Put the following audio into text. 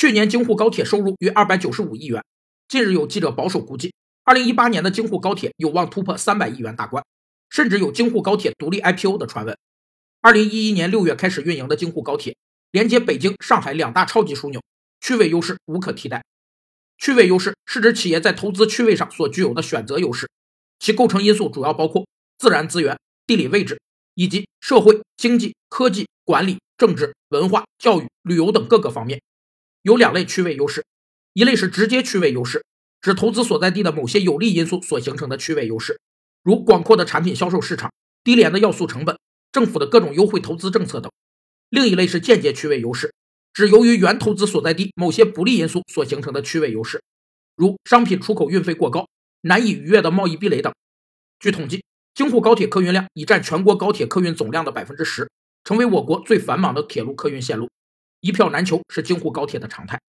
去年京沪高铁收入约二百九十五亿元。近日有记者保守估计，二零一八年的京沪高铁有望突破三百亿元大关，甚至有京沪高铁独立 IPO 的传闻。二零一一年六月开始运营的京沪高铁，连接北京、上海两大超级枢纽，区位优势无可替代。区位优势是指企业在投资区位上所具有的选择优势，其构成因素主要包括自然资源、地理位置以及社会、经济、科技、管理、政治、文化、教育、旅游等各个方面。有两类区位优势。一类是直接区位优势，指投资所在地的某些有利因素所形成的区位优势，如广阔的产品销售市场、低廉的要素成本、政府的各种优惠投资政策等。另一类是间接区位优势，指由于原投资所在地某些不利因素所形成的区位优势，如商品出口运费过高、难以逾越的贸易壁垒等。据统计，京沪高铁客运量已占全国高铁客运总量的百分之十，成为我国最繁忙的铁路客运线路，一票难求是京沪高铁的常态。